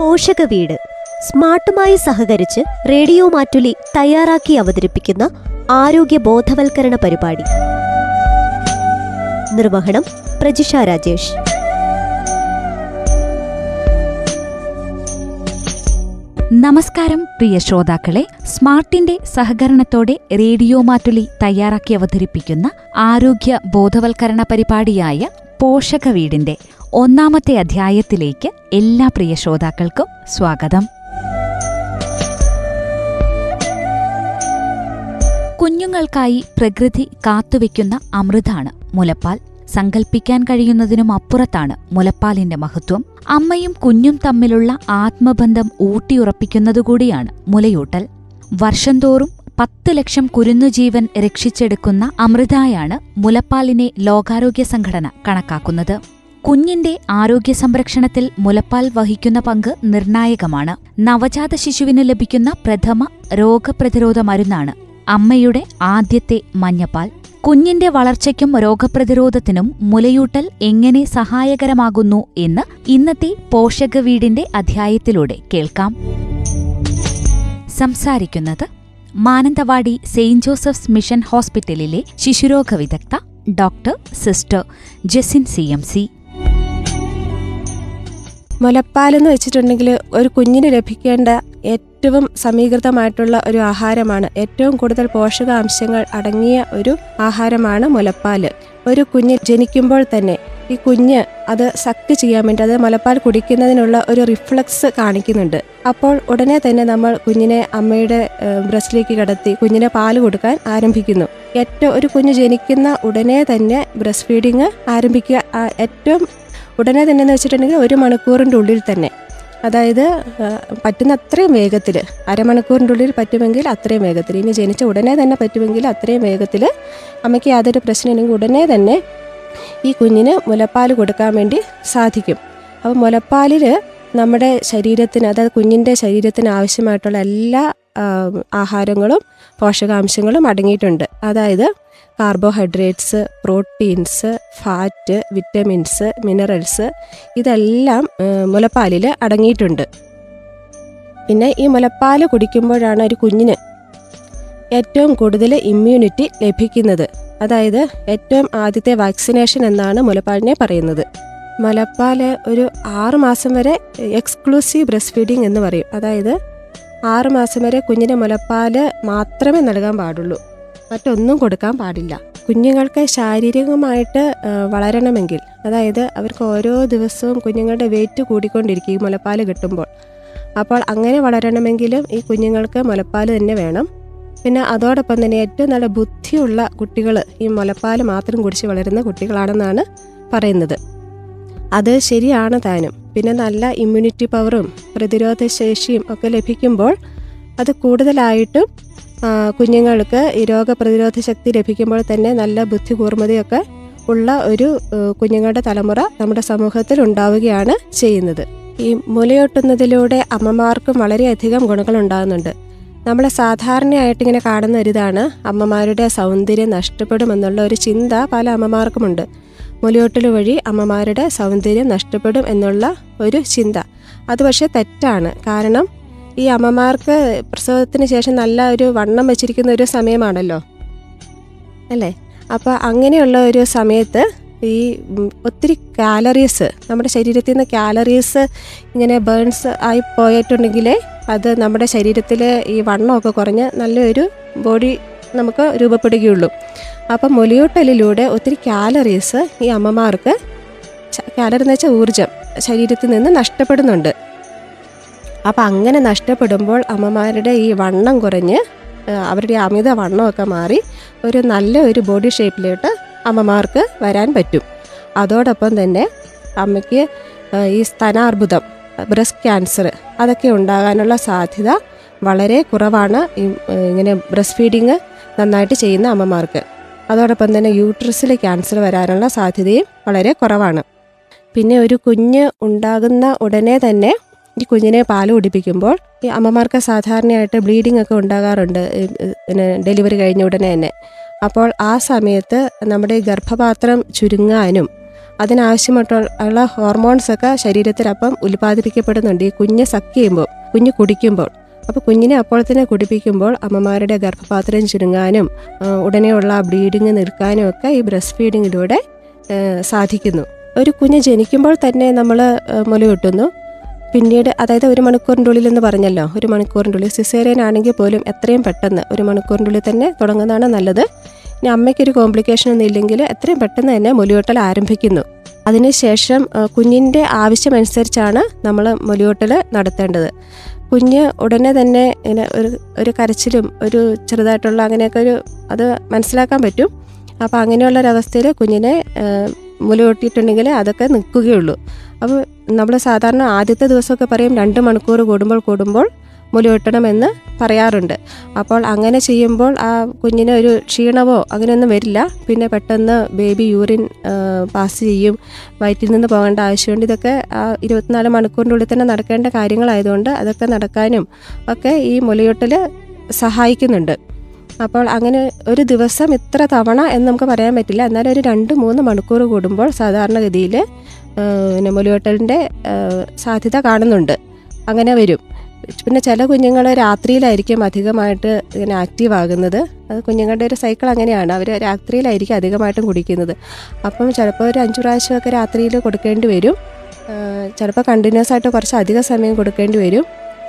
പോഷക വീട് സ്മാർട്ടുമായി സഹകരിച്ച് റേഡിയോ മാറ്റുലി തയ്യാറാക്കി അവതരിപ്പിക്കുന്ന ആരോഗ്യ ബോധവൽക്കരണ പരിപാടി. നിർവഹണം പ്രജിഷ രാജേഷ്. നമസ്കാരം പ്രിയ ശ്രോതാക്കളെ. സ്മാർട്ടിന്റെ സഹകരണത്തോടെ റേഡിയോ മാറ്റുലി തയ്യാറാക്കി അവതരിപ്പിക്കുന്ന ആരോഗ്യ ബോധവൽക്കരണ പരിപാടിയായ പോഷക വീടിന്റെ ഒന്നാമത്തെ അധ്യായത്തിലേക്ക് എല്ലാ പ്രിയ ശ്രോതാക്കൾക്കും സ്വാഗതം. കുഞ്ഞുങ്ങൾക്കായി പ്രകൃതി കാത്തുവെക്കുന്ന അമൃതാണ് മുലപ്പാൽ. സങ്കൽപ്പിക്കാൻ കഴിയുന്നതിനും അപ്പുറത്താണ് മുലപ്പാലിന്റെ മഹത്വം. അമ്മയും കുഞ്ഞും തമ്മിലുള്ള ആത്മബന്ധം ഊട്ടിയുറപ്പിക്കുന്നതുകൂടിയാണ് മുലയൂട്ടൽ. വർഷം തോറും പത്ത് ലക്ഷം കുരുന്നുജീവൻ രക്ഷിച്ചെടുക്കുന്ന അമൃതായാണ് മുലപ്പാലിനെ ലോകാരോഗ്യ സംഘടന കണക്കാക്കുന്നത്. കുഞ്ഞിന്റെ ആരോഗ്യ സംരക്ഷണത്തിൽ മുലപ്പാൽ വഹിക്കുന്ന പങ്ക് നിർണായകമാണ്. നവജാത ശിശുവിന് ലഭിക്കുന്ന പ്രഥമ രോഗപ്രതിരോധ മരുന്നാണ് അമ്മയുടെ ആദ്യത്തെ മഞ്ഞപ്പാൽ. കുഞ്ഞിന്റെ വളർച്ചയ്ക്കും രോഗപ്രതിരോധത്തിനും മുലയൂട്ടൽ എങ്ങനെ സഹായകരമാകുന്നു എന്ന് ഇന്നത്തെ പോഷക വീടിന്റെ അധ്യായത്തിലൂടെ കേൾക്കാം. സംസാരിക്കുന്നത് മാനന്തവാടി സെയിന്റ് ജോസഫ്സ് മിഷൻ ഹോസ്പിറ്റലിലെ ശിശുരോഗ വിദഗ്ധ doctor sister Jesin C M C. മുലപ്പാലെന്ന് വെച്ചിട്ടുണ്ടെങ്കിൽ ഒരു കുഞ്ഞിന് ലഭിക്കേണ്ട ഏറ്റവും സമീകൃതമായിട്ടുള്ള ഒരു ആഹാരമാണ്. ഏറ്റവും കൂടുതൽ പോഷകാംശങ്ങൾ അടങ്ങിയ ഒരു ആഹാരമാണ് മുലപ്പാൽ ഒരു കുഞ്ഞ് ജനിക്കുമ്പോൾ തന്നെ ഈ കുഞ്ഞ് അത് സക്ക് ചെയ്യാൻ വേണ്ടി അത് മുലപ്പാൽ കുടിക്കുന്നതിനുള്ള ഒരു റിഫ്ലക്സ് കാണിക്കുന്നുണ്ട്. അപ്പോൾ ഉടനെ തന്നെ നമ്മൾ കുഞ്ഞിനെ അമ്മയുടെ ബ്രസ്റ്റിലേക്ക് കിടത്തി കുഞ്ഞിനെ പാൽ കൊടുക്കാൻ ആരംഭിക്കുന്നു. ഏറ്റവും ഒരു കുഞ്ഞ് ജനിക്കുന്ന ഉടനെ തന്നെ ബ്രസ്റ്റ് ഫീഡിങ് ആരംഭിക്കുക ഏറ്റവും ഉടനെ തന്നെ എന്ന് വെച്ചിട്ടുണ്ടെങ്കിൽ ഒരു മണിക്കൂറിന്റെ ഉള്ളിൽ തന്നെ. അതായത് പറ്റുന്ന അത്രയും വേഗത്തിൽ അരമണിക്കൂറിന്റെ ഉള്ളിൽ പറ്റുമെങ്കിൽ അത്രയും വേഗത്തിൽ. ഇനി ജനിച്ച ഉടനെ തന്നെ പറ്റുമെങ്കിൽ അത്രയും വേഗത്തിൽ അമ്മയ്ക്ക് യാതൊരു പ്രശ്നമില്ലെങ്കിൽ ഉടനെ തന്നെ ഈ കുഞ്ഞിന് മുലപ്പാൽ കൊടുക്കാൻ വേണ്ടി സാധിക്കും. അപ്പോൾ മുലപ്പാലിൽ നമ്മുടെ ശരീരത്തിന് അതായത് കുഞ്ഞിന്റെ ശരീരത്തിന് ആവശ്യമായിട്ടുള്ള എല്ലാ ആഹാരങ്ങളും പോഷകാംശങ്ങളും അടങ്ങിയിട്ടുണ്ട്. അതായത് carbohydrates proteins fat vitamins minerals ഇതെല്ലാം മുലപ്പാലിൽ അടങ്ങിയിട്ടുണ്ട്. പിന്നെ ഈ മുലപ്പാൽ കുടിക്കുമ്പോഴാണ് ഒരു കുഞ്ഞിന് ഏറ്റവും കൂടുതൽ ഇമ്മ്യൂണിറ്റി ലഭിക്കുന്നത്. അതായത് ഏറ്റവും ആദ്യത്തെ വാക്സിനേഷൻ എന്നാണ് മുലപ്പാലിനെ പറയുന്നത്. മുലപ്പാൽ ഒരു ആറ് മാസം വരെ എക്സ്ക്ലൂസീവ് ബ്രസ്റ്റ് ഫീഡിംഗ് എന്ന് പറയും. അതായത് ആറ് മാസം വരെ കുഞ്ഞിന് മുലപ്പാൽ മാത്രമേ നൽകാൻ പാടുള്ളൂ. മറ്റൊന്നും കൊടുക്കാൻ പാടില്ല. കുഞ്ഞുങ്ങൾക്ക് ശാരീരികമായിട്ട് വളരണമെങ്കിൽ അതായത് അവർക്ക് ഓരോ ദിവസവും കുഞ്ഞുങ്ങളുടെ വെയിറ്റ് കൂടിക്കൊണ്ടിരിക്കും ഈ മുലപ്പാൽ കിട്ടുമ്പോൾ. അപ്പോൾ അങ്ങനെ വളരണമെങ്കിലും ഈ കുഞ്ഞുങ്ങൾക്ക് മുലപ്പാൽ തന്നെ വേണം. പിന്നെ അതോടൊപ്പം തന്നെ ഏറ്റവും നല്ല ബുദ്ധിയുള്ള കുട്ടികൾ ഈ മുലപ്പാൽ മാത്രം കുടിച്ച് വളരുന്ന കുട്ടികളാണെന്നാണ് പറയുന്നത്. അത് ശരിയാണ് താനും. പിന്നെ നല്ല ഇമ്മ്യൂണിറ്റി പവറും പ്രതിരോധ ശേഷിയും ഒക്കെ ലഭിക്കുമ്പോൾ അത് കൂടുതലായിട്ടും കുഞ്ഞുങ്ങൾക്ക് ഈ രോഗപ്രതിരോധ ശക്തി ലഭിക്കുമ്പോൾ തന്നെ നല്ല ബുദ്ധി കൂർമ്മതയൊക്കെ ഉള്ള ഒരു കുഞ്ഞുങ്ങളുടെ തലമുറ നമ്മുടെ സമൂഹത്തിൽ ഉണ്ടാവുകയാണ് ചെയ്യുന്നത്. ഈ മുലയൊട്ടുന്നതിലൂടെ അമ്മമാർക്കും വളരെയധികം ഗുണങ്ങൾ ഉണ്ടാകുന്നുണ്ട്. നമ്മൾ സാധാരണയായിട്ട് ഇങ്ങനെ കാണുന്ന ഒരിതാണ് അമ്മമാരുടെ സൗന്ദര്യം നഷ്ടപ്പെടുമെന്നുള്ള ഒരു ചിന്ത പല അമ്മമാർക്കുമുണ്ട്. മുലയൊട്ടൽ വഴി അമ്മമാരുടെ സൗന്ദര്യം നഷ്ടപ്പെടും എന്നുള്ള ഒരു ചിന്ത. അത് പക്ഷേ തെറ്റാണ്. കാരണം ഈ അമ്മമാർക്ക് പ്രസവത്തിന് ശേഷം നല്ല ഒരു വണ്ണം വെച്ചിരിക്കുന്ന ഒരു സമയമാണല്ലോ. അല്ലേ? അപ്പോൾ അങ്ങനെയുള്ള ഒരു സമയത്ത് ഈ ഒത്തിരി കാലറീസ് നമ്മുടെ ശരീരത്തിൽ നിന്ന് കാലറീസ് ഇങ്ങനെ ബേൺസ് ആയി പോയിട്ടുണ്ടെങ്കിൽ അത് നമ്മുടെ ശരീരത്തിലെ ഈ വണ്ണമൊക്കെ കുറഞ്ഞ് നല്ലൊരു ബോഡി നമുക്ക് രൂപപ്പെടുകയുള്ളൂ. അപ്പം മുലയൂട്ടലിലൂടെ ഒത്തിരി കാലറീസ് ഈ അമ്മമാർക്ക് കാലറി എന്ന് വെച്ചാൽ ഊർജം ശരീരത്തിൽ നിന്ന് നഷ്ടപ്പെടുന്നുണ്ട്. അപ്പം അങ്ങനെ നഷ്ടപ്പെടുമ്പോൾ അമ്മമാരുടെ ഈ വണ്ണം കുറഞ്ഞ് അവരുടെ അമിത വണ്ണമൊക്കെ മാറി ഒരു നല്ല ഒരു ബോഡി ഷേപ്പിലോട്ട് അമ്മമാർക്ക് വരാൻ പറ്റും. അതോടൊപ്പം തന്നെ അമ്മയ്ക്ക് ഈ സ്തനാർബുദം ബ്രസ്റ്റ് ക്യാൻസർ അതൊക്കെ ഉണ്ടാകാനുള്ള സാധ്യത വളരെ കുറവാണ് ഇങ്ങനെ ബ്രസ്റ്റ് ഫീഡിങ് നന്നായിട്ട് ചെയ്യുന്ന അമ്മമാർക്ക്. അതോടൊപ്പം തന്നെ യൂട്രസിൽ ക്യാൻസർ വരാനുള്ള സാധ്യതയും വളരെ കുറവാണ്. പിന്നെ ഒരു കുഞ്ഞ് ഉണ്ടാകുന്ന ഉടനെ തന്നെ ഈ കുഞ്ഞിനെ പാൽ കുടിപ്പിക്കുമ്പോൾ ഈ അമ്മമാർക്ക് സാധാരണയായിട്ട് ബ്ലീഡിംഗ് ഒക്കെ ഉണ്ടാകാറുണ്ട് പിന്നെ ഡെലിവറി കഴിഞ്ഞ ഉടനെ തന്നെ. അപ്പോൾ ആ സമയത്ത് നമ്മുടെ ഗർഭപാത്രം ചുരുങ്ങാനും അതിനാവശ്യമായിട്ടുള്ള ഹോർമോൺസ് ഒക്കെ ശരീരത്തിൽ ഉൽപ്പാദിപ്പിക്കപ്പെടുന്നുണ്ട്. ഈ കുഞ്ഞ് സക്ക് ചെയ്യുമ്പോൾ കുഞ്ഞ് കുടിക്കുമ്പോൾ. അപ്പോൾ കുഞ്ഞിനെ അപ്പോൾ തന്നെ കുടിപ്പിക്കുമ്പോൾ അമ്മമാരുടെ ഗർഭപാത്രം ചുരുങ്ങാനും ഉടനെയുള്ള ബ്ലീഡിങ് നിൽക്കാനും ഒക്കെ ഈ ബ്രസ്റ്റ് ഫീഡിങ്ങിലൂടെ സാധിക്കുന്നു. ഒരു കുഞ്ഞ് ജനിക്കുമ്പോൾ തന്നെ നമ്മൾ മുല കിട്ടുന്നു പിന്നീട് അതായത് ഒരു മണിക്കൂറിന്റെ ഉള്ളിൽ എന്ന് പറഞ്ഞല്ലോ ഒരു മണിക്കൂറിന്റെ ഉള്ളിൽ സിസേറിയൻ ആണെങ്കിൽ പോലും എത്രയും പെട്ടെന്ന് ഒരു മണിക്കൂറിന്റെ ഉള്ളിൽ തന്നെ തുടങ്ങുന്നതാണ് നല്ലത്. ഇനി അമ്മയ്ക്കൊരു കോംപ്ലിക്കേഷൻ ഒന്നും ഇല്ലെങ്കിൽ എത്രയും പെട്ടെന്ന് തന്നെ മുലിയോട്ടൽ ആരംഭിക്കുന്നു. അതിനുശേഷം കുഞ്ഞിന്റെ ആവശ്യമനുസരിച്ചാണ് നമ്മൾ മുലിയോട്ടൽ നടത്തേണ്ടത്. കുഞ്ഞ് ഉടനെ തന്നെ ഇങ്ങനെ ഒരു ഒരു കരച്ചിലും ഒരു ചെറുതായിട്ടുള്ള അങ്ങനെയൊക്കെ ഒരു അത് മനസ്സിലാക്കാൻ പറ്റും. അപ്പോൾ അങ്ങനെയുള്ളൊരവസ്ഥയിൽ കുഞ്ഞിനെ മുലയൂട്ടിയിട്ടുണ്ടെങ്കിൽ അതൊക്കെ നിൽക്കുകയുള്ളൂ. അപ്പോൾ നമ്മൾ സാധാരണ ആദ്യത്തെ ദിവസമൊക്കെ പറയും രണ്ട് മണിക്കൂർ കൂടുമ്പോൾ കൂടുമ്പോൾ മുലയൂട്ടണമെന്ന് പറയാറുണ്ട്. അപ്പോൾ അങ്ങനെ ചെയ്യുമ്പോൾ ആ കുഞ്ഞിന് ഒരു ക്ഷീണമോ അങ്ങനെയൊന്നും വരില്ല. പിന്നെ പെട്ടെന്ന് ബേബി യൂറിൻ പാസ് ചെയ്യും. വയറ്റിൽ നിന്ന് പോകേണ്ട ആവശ്യമുണ്ട്. ഇതൊക്കെ ആ ഇരുപത്തിനാല് മണിക്കൂറിന്റെ ഉള്ളിൽ തന്നെ നടക്കേണ്ട കാര്യങ്ങളായതുകൊണ്ട് അതൊക്കെ നടക്കാനും ഒക്കെ ഈ മുലയൂട്ടൽ സഹായിക്കുന്നുണ്ട്. അപ്പോൾ അങ്ങനെ ഒരു ദിവസം ഇത്ര തവണ എന്ന് നമുക്ക് പറയാൻ പറ്റില്ല. എന്നാലും ഒരു രണ്ട് മൂന്ന് മണിക്കൂർ കൂടുമ്പോൾ സാധാരണഗതിയിൽ പിന്നെ മുലയൂട്ടലിന്റെ സാധ്യത കാണുന്നുണ്ട്. അങ്ങനെ വരും. പിന്നെ ചില കുഞ്ഞുങ്ങൾ രാത്രിയിലായിരിക്കും അധികമായിട്ട് ഇങ്ങനെ ആക്റ്റീവ് ആകുന്നത്. അത് കുഞ്ഞുങ്ങളുടെ ഒരു സൈക്കിൾ അങ്ങനെയാണ്. അവർ രാത്രിയിലായിരിക്കും അധികമായിട്ടും കുടിക്കുന്നത്. അപ്പം ചിലപ്പോൾ ഒരു അഞ്ച് പ്രാവശ്യമൊക്കെ രാത്രിയിൽ കൊടുക്കേണ്ടി വരും. ചിലപ്പോൾ കണ്ടിന്യൂസ് ആയിട്ട് കുറച്ച് അധിക സമയം കൊടുക്കേണ്ടി വരും.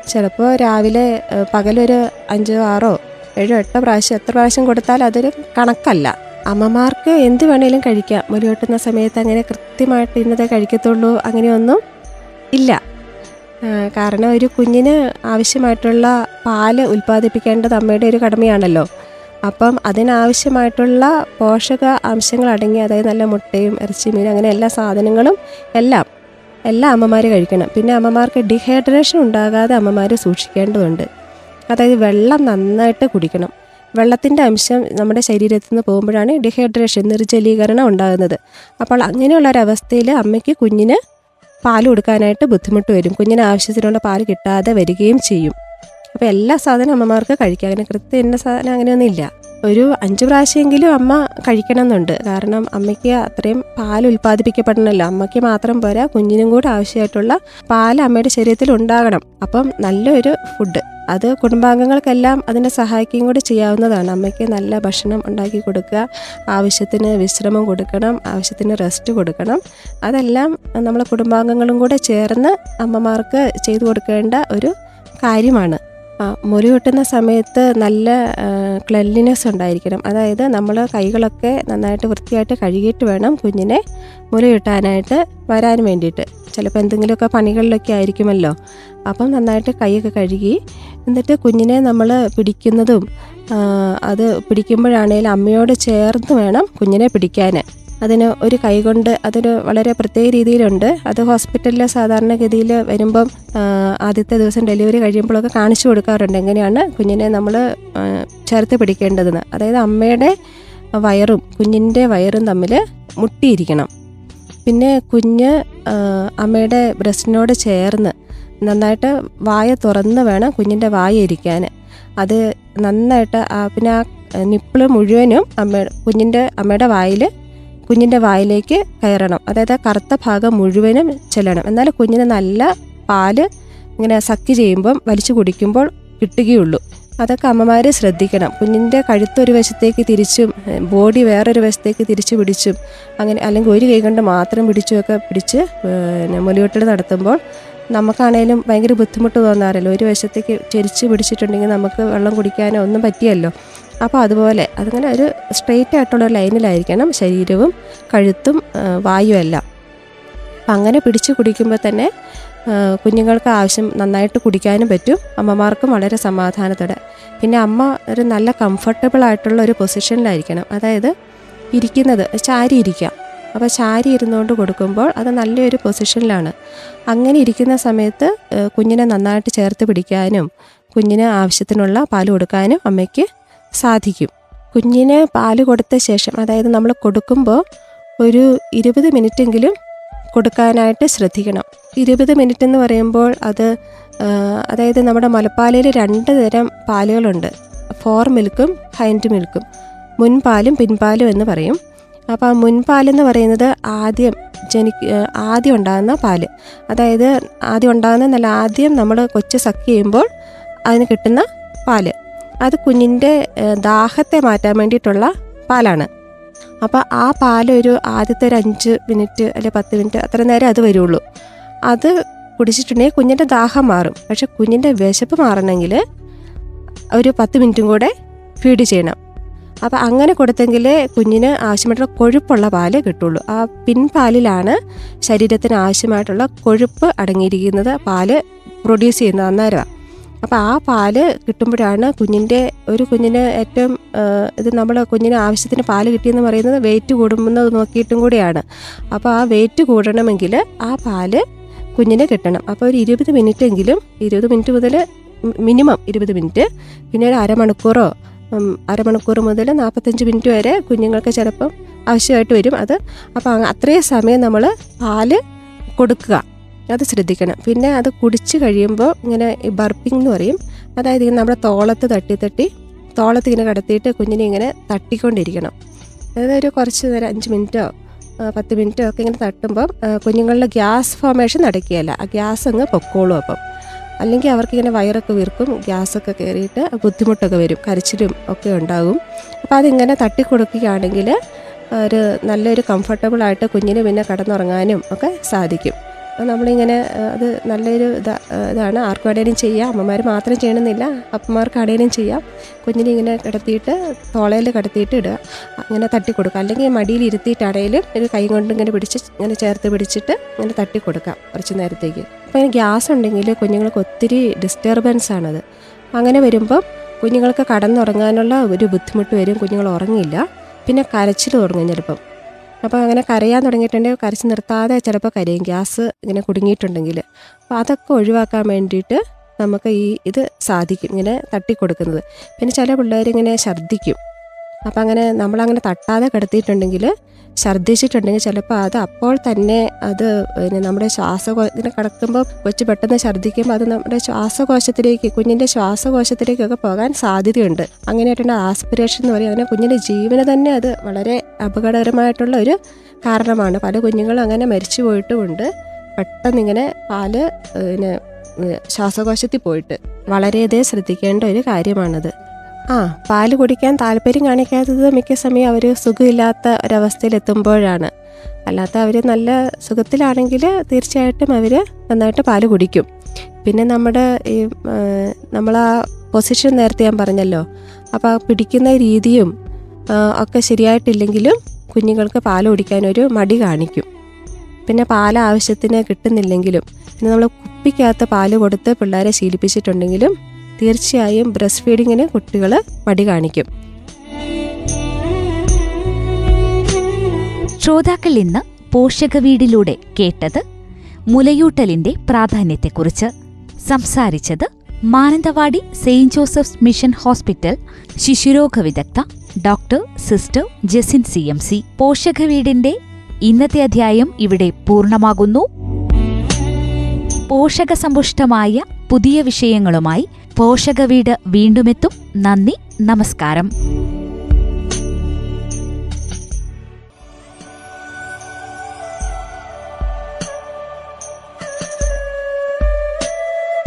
ചിലപ്പോൾ രാവിലെ പകലൊരു അഞ്ചോ ആറോ ഏഴോ എട്ടോ പ്രാവശ്യം എത്ര പ്രാവശ്യം കൊടുത്താൽ അതൊരു കണക്കല്ല. അമ്മമാർക്ക് എന്ത് വേണേലും കഴിക്കാം. മുലയൂട്ടുന്ന സമയത്ത് അങ്ങനെ കൃത്യമായിട്ട് ഇന്നതേ കഴിക്കത്തുള്ളൂ അങ്ങനെയൊന്നും ഇല്ല. കാരണം ഒരു കുഞ്ഞിന് ആവശ്യമായിട്ടുള്ള പാൽ ഉൽപ്പാദിപ്പിക്കേണ്ടത് അമ്മയുടെ ഒരു കടമയാണല്ലോ. അപ്പം അതിനാവശ്യമായിട്ടുള്ള പോഷക അംശങ്ങൾ അടങ്ങി അതായത് നല്ല മുട്ടയും ഇറച്ചി മീൻ അങ്ങനെ എല്ലാ സാധനങ്ങളും എല്ലാം എല്ലാ അമ്മമാർ കഴിക്കണം. പിന്നെ അമ്മമാർക്ക് ഡിഹൈഡ്രേഷൻ ഉണ്ടാകാതെ അമ്മമാർ സൂക്ഷിക്കേണ്ടതുണ്ട്. അതായത് വെള്ളം നന്നായിട്ട് കുടിക്കണം. വെള്ളത്തിന്റെ അംശം നമ്മുടെ ശരീരത്തിൽ നിന്ന് പോകുമ്പോഴാണ് ഡിഹൈഡ്രേഷൻ നിർജലീകരണം ഉണ്ടാകുന്നത്. അപ്പോൾ അങ്ങനെയുള്ള ഒരവസ്ഥയിൽ അമ്മയ്ക്ക് കുഞ്ഞിന് പാൽ കൊടുക്കാനായിട്ട് ബുദ്ധിമുട്ട് വരും. കുഞ്ഞിന് ആവശ്യത്തിനുള്ള പാൽ കിട്ടാതെ വരികയും ചെയ്യും. അപ്പോൾ എല്ലാ സാധനവും അമ്മമാർക്ക് കഴിക്കാം. അങ്ങനെ കൃത്യം എന്ന സാധനം അങ്ങനെയൊന്നും ഇല്ല ഒരു അഞ്ച് പ്രാവശ്യമെങ്കിലും അമ്മ കഴിക്കണം എന്നുണ്ട് കാരണം അമ്മയ്ക്ക് അത്രയും പാൽ ഉൽപ്പാദിപ്പിക്കപ്പെടണമല്ലോ. അമ്മയ്ക്ക് മാത്രം പോരാ കുഞ്ഞിനും കൂടെ ആവശ്യമായിട്ടുള്ള പാൽ അമ്മയുടെ ശരീരത്തിൽ ഉണ്ടാകണം. അപ്പം നല്ലൊരു ഫുഡ് അത് കുടുംബാംഗങ്ങൾക്കെല്ലാം അതിനെ സഹായിക്കുകയും കൂടി ചെയ്യാവുന്നതാണ്. അമ്മയ്ക്ക് നല്ല ഭക്ഷണം ഉണ്ടാക്കി കൊടുക്കുക ആവശ്യത്തിന് വിശ്രമം കൊടുക്കണം ആവശ്യത്തിന് റെസ്റ്റ് കൊടുക്കണം. അതെല്ലാം നമ്മളെ കുടുംബാംഗങ്ങളും കൂടെ ചേർന്ന് അമ്മമാർക്ക് ചെയ്തു കൊടുക്കേണ്ട ഒരു കാര്യമാണ്. ആ, മുറി വെട്ടുന്ന സമയത്ത് നല്ല ക്ലെൻലിനെസ് ഉണ്ടായിരിക്കണം. അതായത് നമ്മൾ കൈകളൊക്കെ നന്നായിട്ട് വൃത്തിയായിട്ട് കഴുകിയിട്ട് വേണം കുഞ്ഞിനെ മുറി വെട്ടാനായിട്ട് വരാൻ വേണ്ടിയിട്ട്. ചിലപ്പോൾ എന്തെങ്കിലുമൊക്കെ പണികളിലൊക്കെ ആയിരിക്കുമല്ലോ. അപ്പം നന്നായിട്ട് കൈയൊക്കെ കഴുകി എന്നിട്ട് കുഞ്ഞിനെ നമ്മൾ പിടിക്കുന്നതും അത് പിടിക്കുമ്പോഴാണേലും അമ്മയോട് ചേർന്ന് വേണം കുഞ്ഞിനെ പിടിക്കാൻ അതിന് ഒരു കൈകൊണ്ട് അതിന് വളരെ പ്രത്യേക രീതിയിലുണ്ട്. അത് ഹോസ്പിറ്റലിൽ സാധാരണഗതിയിൽ വരുമ്പം ആദ്യത്തെ ദിവസം ഡെലിവറി കഴിയുമ്പോഴൊക്കെ കാണിച്ചു കൊടുക്കാറുണ്ട്. എങ്ങനെയാണ്? കുഞ്ഞിനെ നമ്മൾ ചേർത്ത് പിടിക്കേണ്ടതെന്ന്. അതായത് അമ്മയുടെ വയറും കുഞ്ഞിന്റെ വയറും തമ്മിൽ മുട്ടിയിരിക്കണം. പിന്നെ കുഞ്ഞ് അമ്മയുടെ ബ്രസ്റ്റിനോട് ചേർന്ന് നന്നായിട്ട് വായ തുറന്ന് വേണം കുഞ്ഞിന്റെ വായ ഇരിക്കാൻ അത് നന്നായിട്ട് പിന്നെ ആ നിപ്പിൾ മുഴുവനും അമ്മ കുഞ്ഞിന്റെ അമ്മയുടെ വായിൽ കുഞ്ഞിന്റെ വായിലേക്ക് കയറണം. അതായത് ആ കറുത്ത ഭാഗം മുഴുവനും ചെല്ലണം. എന്നാൽ കുഞ്ഞിന് നല്ല പാൽ ഇങ്ങനെ സക്ക് ചെയ്യുമ്പം വലിച്ചു കുടിക്കുമ്പോൾ കിട്ടുകയുള്ളൂ. അതൊക്കെ അമ്മമാർ ശ്രദ്ധിക്കണം. കുഞ്ഞിന്റെ കഴുത്തൊരു വശത്തേക്ക് തിരിച്ചും ബോഡി വേറൊരു വശത്തേക്ക് തിരിച്ചു പിടിച്ചും അങ്ങനെ അല്ലെങ്കിൽ ഒരു കൈ കൊണ്ട് മാത്രം പിടിച്ചുമൊക്കെ പിടിച്ച് പിന്നെ മുലയൂട്ടൽ നടത്തുമ്പോൾ നമുക്കാണേലും ഭയങ്കര ബുദ്ധിമുട്ട് തോന്നാറില്ല. ഒരു വശത്തേക്ക് ചെരിച്ച് പിടിച്ചിട്ടുണ്ടെങ്കിൽ നമുക്ക് വെള്ളം കുടിക്കാനോ ഒന്നും പറ്റിയല്ലോ. അപ്പോൾ അതുപോലെ അതിങ്ങനെ ഒരു സ്ട്രെയിറ്റ് ആയിട്ടുള്ള ലൈനിലായിരിക്കണം ശരീരവും കഴുത്തും വായും എല്ലാം. അപ്പം അങ്ങനെ പിടിച്ച് കുടിക്കുമ്പോൾ തന്നെ കുഞ്ഞുങ്ങൾക്ക് ആവശ്യം നന്നായിട്ട് കുടിക്കാനും പറ്റും. അമ്മമാർക്കും വളരെ സമാധാനത്തോടെ. പിന്നെ അമ്മ ഒരു നല്ല കംഫർട്ടബിൾ ആയിട്ടുള്ള ഒരു പൊസിഷനിലായിരിക്കണം അതായത് ഇരിക്കുന്നത് ചാരി ഇരിക്കാം അപ്പോൾ ചാരി ഇരുന്നുകൊണ്ട് കൊടുക്കുമ്പോൾ അത് നല്ലൊരു പൊസിഷനിലാണ് അങ്ങനെ ഇരിക്കുന്ന സമയത്ത് കുഞ്ഞിനെ നന്നായിട്ട് ചേർത്ത് പിടിക്കാനും കുഞ്ഞിന് ആവശ്യത്തിനുള്ള പാൽ കൊടുക്കാനും അമ്മയ്ക്ക് സാധിക്കും. കുഞ്ഞിന് പാൽ കൊടുത്ത ശേഷം അതായത് നമ്മൾ കൊടുക്കുമ്പോൾ ഒരു ഇരുപത് മിനിറ്റെങ്കിലും കൊടുക്കാനായിട്ട് ശ്രദ്ധിക്കണം. ഇരുപത് മിനിറ്റ് എന്ന് പറയുമ്പോൾ അത് അതായത് നമ്മുടെ മുലപ്പാലയിൽ രണ്ട് തരം പാലുകളുണ്ട്. ഫോർ മിൽക്കും ഹൈൻഡ് മിൽക്കും. മുൻപാലും പിൻപാലും എന്ന് പറയും. അപ്പോൾ ആ മുൻപാലെന്ന് പറയുന്നത് ആദ്യം ജനി ആദ്യം ഉണ്ടാകുന്ന പാൽ. അതായത് ആദ്യം ഉണ്ടാകുന്ന നല്ല ആദ്യം നമ്മൾ കൊച്ച് സക്ക് ചെയ്യുമ്പോൾ അതിന് കിട്ടുന്ന പാൽ. അത് കുഞ്ഞിന്റെ ദാഹത്തെ മാറ്റാൻ വേണ്ടിയിട്ടുള്ള പാലാണ്. അപ്പോൾ ആ പാലൊരു ആദ്യത്തെ ഒരു അഞ്ച് മിനിറ്റ് അല്ലെ പത്ത് മിനിറ്റ് അത്ര നേരം അത് വരുള്ളൂ. അത് കുടിച്ചിട്ടുണ്ടെങ്കിൽ കുഞ്ഞിന്റെ ദാഹം മാറും. പക്ഷെ കുഞ്ഞിന്റെ വിശപ്പ് മാറണമെങ്കിൽ ഒരു പത്ത് മിനിറ്റും കൂടെ ഫീഡ് ചെയ്യണം. അപ്പോൾ അങ്ങനെ കൊടുത്തെങ്കിൽ കുഞ്ഞിന് ആവശ്യമായിട്ടുള്ള കൊഴുപ്പുള്ള പാൽ കിട്ടുള്ളൂ. ആ പിൻപാലിലാണ് ശരീരത്തിന് ആവശ്യമായിട്ടുള്ള കൊഴുപ്പ് അടങ്ങിയിരിക്കുന്നത്. പാൽ പ്രൊഡ്യൂസ് ചെയ്യുന്നത് അന്നേരമാണ് അപ്പോൾ ആ പാൽ കിട്ടുമ്പോഴാണ് കുഞ്ഞിന്റെ ഒരു കുഞ്ഞിന് ഏറ്റവും ഇത് നമ്മൾ കുഞ്ഞിന് ആവശ്യത്തിന് പാൽ കിട്ടിയെന്ന് പറയുന്നത് വെയിറ്റ് കൂടുന്നത് നോക്കിയിട്ടും കൂടിയാണ്. അപ്പോൾ ആ വെയിറ്റ് കൂടണമെങ്കിൽ ആ പാൽ കുഞ്ഞിന് കിട്ടണം. അപ്പോൾ ഒരു ഇരുപത് മിനിറ്റ് എങ്കിലും ഇരുപത് മിനിറ്റ് മുതൽ മിനിമം ഇരുപത് മിനിറ്റ് പിന്നെ ഒരു അരമണിക്കൂറോ അരമണിക്കൂർ മുതൽ നാൽപ്പത്തഞ്ച് മിനിറ്റ് വരെ കുഞ്ഞുങ്ങൾക്ക് ചിലപ്പം ആവശ്യമായിട്ട് വരും അത്. അപ്പോൾ അത്രയും സമയം നമ്മൾ പാൽ കൊടുക്കുക. അത് ശ്രദ്ധിക്കണം. പിന്നെ അത് കുടിച്ച് കഴിയുമ്പോൾ ഇങ്ങനെ ബർപ്പിംഗ് എന്ന് പറയും. അതായത് ഇങ്ങനെ നമ്മുടെ തോളത്ത് തട്ടി തട്ടി തോളത്ത് ഇങ്ങനെ കടത്തിയിട്ട് കുഞ്ഞിനെ ഇങ്ങനെ തട്ടിക്കൊണ്ടിരിക്കണം. അതായത് ഒരു കുറച്ച് നേരം അഞ്ച് മിനിറ്റോ പത്ത് മിനിറ്റോ ഒക്കെ ഇങ്ങനെ തട്ടുമ്പം കുഞ്ഞുങ്ങളുടെ ഗ്യാസ് ഫോമേഷൻ നടക്കുകയല്ല. ആ ഗ്യാസ് അങ്ങ് പൊക്കോളും അപ്പം. അല്ലെങ്കിൽ അവർക്കിങ്ങനെ വയറൊക്കെ വീർക്കും ഗ്യാസൊക്കെ കയറിയിട്ട് ബുദ്ധിമുട്ടൊക്കെ വരും കരച്ചിലും ഒക്കെ ഉണ്ടാകും. അപ്പോൾ അതിങ്ങനെ തട്ടിക്കൊടുക്കുകയാണെങ്കിൽ ഒരു നല്ലൊരു കംഫർട്ടബിളായിട്ട് കുഞ്ഞിന് പിന്നെ കിടന്നുറങ്ങാനും ഒക്കെ സാധിക്കും. നമ്മളിങ്ങനെ അത് നല്ലൊരു ഇതാ ഇതാണ്. ആർക്കും ആണേലും ചെയ്യാം. അമ്മമാർ മാത്രം ചെയ്യണമെന്നില്ല അപ്പന്മാർക്ക് ആണേലും ചെയ്യാം. കുഞ്ഞിനെ ഇങ്ങനെ കിടത്തിയിട്ട് തോളയിൽ കിടത്തിയിട്ട് ഇടുക. അങ്ങനെ തട്ടി കൊടുക്കുക അല്ലെങ്കിൽ മടിയിൽ ഇരുത്തിയിട്ടാണേലും ഒരു കൈ കൊണ്ട് ഇങ്ങനെ പിടിച്ച് ഇങ്ങനെ ചേർത്ത് പിടിച്ചിട്ട് ഇങ്ങനെ തട്ടി കൊടുക്കാം കുറച്ച് നേരത്തേക്ക്. അപ്പോൾ ഇങ്ങനെ ഗ്യാസ് ഉണ്ടെങ്കിൽ കുഞ്ഞുങ്ങൾക്ക് ഒത്തിരി ഡിസ്റ്റർബൻസ് ആണത്. അങ്ങനെ വരുമ്പം കുഞ്ഞുങ്ങൾക്ക് കടന്നുറങ്ങാനുള്ള ഒരു ബുദ്ധിമുട്ട് വരും. കുഞ്ഞുങ്ങൾ ഉറങ്ങില്ല പിന്നെ കരച്ചിൽ തുടങ്ങും ചിലപ്പം. അപ്പോൾ അങ്ങനെ കരയാൻ തുടങ്ങിയിട്ടുണ്ടെങ്കിൽ കരച്ച് നിർത്താതെ ചിലപ്പോൾ കരയും. ഗ്യാസ് ഇങ്ങനെ കുടുങ്ങിയിട്ടുണ്ടെങ്കിൽ. അപ്പോൾ അതൊക്കെ ഒഴിവാക്കാൻ വേണ്ടിയിട്ട് നമുക്ക് ഈ ഇത് സാധിക്കും. ഇങ്ങനെ തട്ടിക്കൊടുക്കുന്നത്. പിന്നെ ചില പിള്ളേർ ഇങ്ങനെ ഛർദ്ദിക്കും. അപ്പം അങ്ങനെ നമ്മളങ്ങനെ തട്ടാതെ കിടത്തിയിട്ടുണ്ടെങ്കിൽ ഛർദ്ദിച്ചിട്ടുണ്ടെങ്കിൽ ചിലപ്പോൾ അത് അപ്പോൾ തന്നെ അത് പിന്നെ നമ്മുടെ ശ്വാസകോ ഇങ്ങനെ കിടക്കുമ്പോൾ കൊച്ചു പെട്ടെന്ന് ഛർദ്ദിക്കുമ്പോൾ അത് നമ്മുടെ ശ്വാസകോശത്തിലേക്ക് കുഞ്ഞിന്റെ ശ്വാസകോശത്തിലേക്കൊക്കെ പോകാൻ സാധ്യതയുണ്ട്. അങ്ങനെയായിട്ടുണ്ട് ആസ്പിറേഷൻ എന്ന് പറയും അങ്ങനെ കുഞ്ഞിന്റെ ജീവന് തന്നെ അത് വളരെ അപകടകരമായിട്ടുള്ള ഒരു കാരണമാണ്. പല കുഞ്ഞുങ്ങളും അങ്ങനെ മരിച്ചു പോയിട്ടുമുണ്ട്. പെട്ടെന്ന് ഇങ്ങനെ പാൽ പിന്നെ ശ്വാസകോശത്തിൽ പോയിട്ട് വളരെയധികം ശ്രദ്ധിക്കേണ്ട ഒരു കാര്യമാണത്. ആ പാൽ കുടിക്കാൻ താല്പര്യം കാണിക്കാത്തത് മിക്ക സമയം അവർ സുഖമില്ലാത്ത ഒരവസ്ഥയിലെത്തുമ്പോഴാണ്. അല്ലാത്ത അവർ നല്ല സുഖത്തിലാണെങ്കിൽ തീർച്ചയായിട്ടും അവർ നന്നായിട്ട് പാൽ കുടിക്കും. പിന്നെ നമ്മുടെ ഈ നമ്മൾ ആ പൊസിഷൻ നേരത്തെ ഞാൻ പറഞ്ഞല്ലോ. അപ്പോൾ ആ പിടിക്കുന്ന രീതിയും ഒക്കെ ശരിയായിട്ടില്ലെങ്കിലും കുഞ്ഞുങ്ങൾക്ക് പാൽ കുടിക്കാനൊരു മടി കാണിക്കും. പിന്നെ പാൽ ആവശ്യത്തിന് കിട്ടുന്നില്ലെങ്കിലും പിന്നെ നമ്മൾ കുപ്പിക്കകത്ത് പാൽ കൊടുത്ത് പിള്ളേരെ ശീലിപ്പിച്ചിട്ടുണ്ടെങ്കിലും തീർച്ചയായും ബ്രസ്റ്റ് ഫീഡിങ്ങിന് കുട്ടികൾ മടി കാണിക്കും. ശ്രോതാക്കൾ ഇന്ന് പോഷക വീടിലൂടെ കേട്ടത് മുലയൂട്ടലിന്റെ പ്രാധാന്യത്തെക്കുറിച്ച്. സംസാരിച്ചത് Mananthavady saint Joseph's mission hospital ശിശുരോഗ വിദഗ്ധ doctor sister Jesin C M C. പോഷക വീടിന്റെ ഇന്നത്തെ അധ്യായം ഇവിടെ പൂർണമാകുന്നു. പോഷകസമ്പുഷ്ടമായ പുതിയ വിഷയങ്ങളുമായി പോഷകവീട് വീണ്ടുമെത്തും. നന്ദി നമസ്കാരം.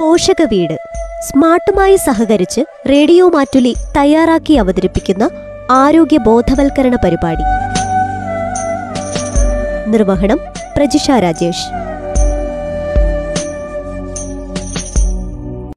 പോഷക വീട് സ്മാർട്ടുമായി സഹകരിച്ച് റേഡിയോ മാറ്റുലി തയ്യാറാക്കി അവതരിപ്പിക്കുന്ന ആരോഗ്യ ബോധവൽക്കരണ പരിപാടി. നിർവഹണം പ്രജിഷ രാജേഷ്.